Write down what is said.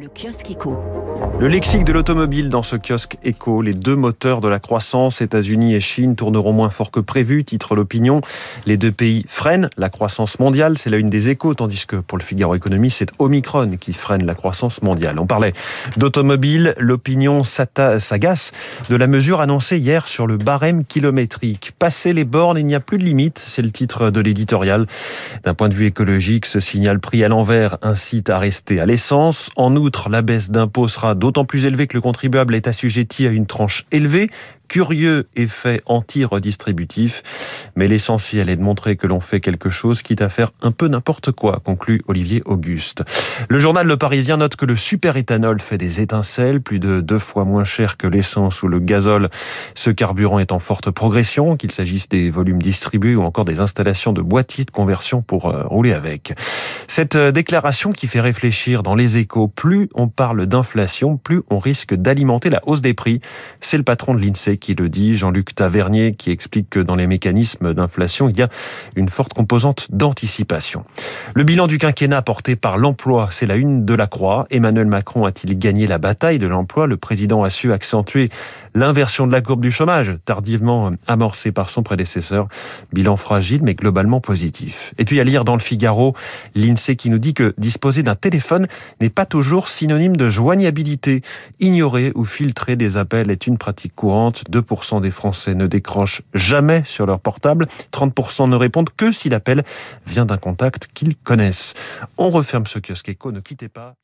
Le kiosque éco. Le lexique de l'automobile dans ce kiosque éco, les deux moteurs de la croissance, États-Unis et Chine, tourneront moins fort que prévu, titre l'opinion. Les deux pays freinent la croissance mondiale, c'est la une des échos, tandis que pour le Figaro Économie, c'est Omicron qui freine la croissance mondiale. On parlait d'automobile, l'opinion s'agace de la mesure annoncée hier sur le barème kilométrique. Passer les bornes, il n'y a plus de limite, c'est le titre de l'éditorial. D'un point de vue écologique, ce signal pris à l'envers incite à rester à l'essence. En outre, la baisse d'impôts sera d'autant plus élevée que le contribuable est assujetti à une tranche élevée curieux effet anti-redistributif. Mais l'essentiel est de montrer que l'on fait quelque chose, quitte à faire un peu n'importe quoi, conclut Olivier Auguste. Le journal Le Parisien note que le super-éthanol fait des étincelles, plus de deux fois moins cher que l'essence ou le gazole. Ce carburant est en forte progression, qu'il s'agisse des volumes distribués ou encore des installations de boîtiers de conversion pour euh, rouler avec. Cette euh, déclaration qui fait réfléchir dans les échos, plus on parle d'inflation, plus on risque d'alimenter la hausse des prix. C'est le patron de l'INSEE qui le dit, Jean-Luc Tavernier, qui explique que dans les mécanismes d'inflation, il y a une forte composante d'anticipation. Le bilan du quinquennat porté par l'emploi, c'est la une de la croix. Emmanuel Macron a-t-il gagné la bataille de l'emploi? Le président a su accentuer l'inversion de la courbe du chômage, tardivement amorcée par son prédécesseur. Bilan fragile, mais globalement positif. Et puis à lire dans le Figaro, l'INSEE qui nous dit que disposer d'un téléphone n'est pas toujours synonyme de joignabilité. Ignorer ou filtrer des appels est une pratique courante. 2% des Français ne décrochent jamais sur leur portable. 30% ne répondent que si l'appel vient d'un contact qu'ils connaissent. On referme ce kiosque éco, ne quittez pas.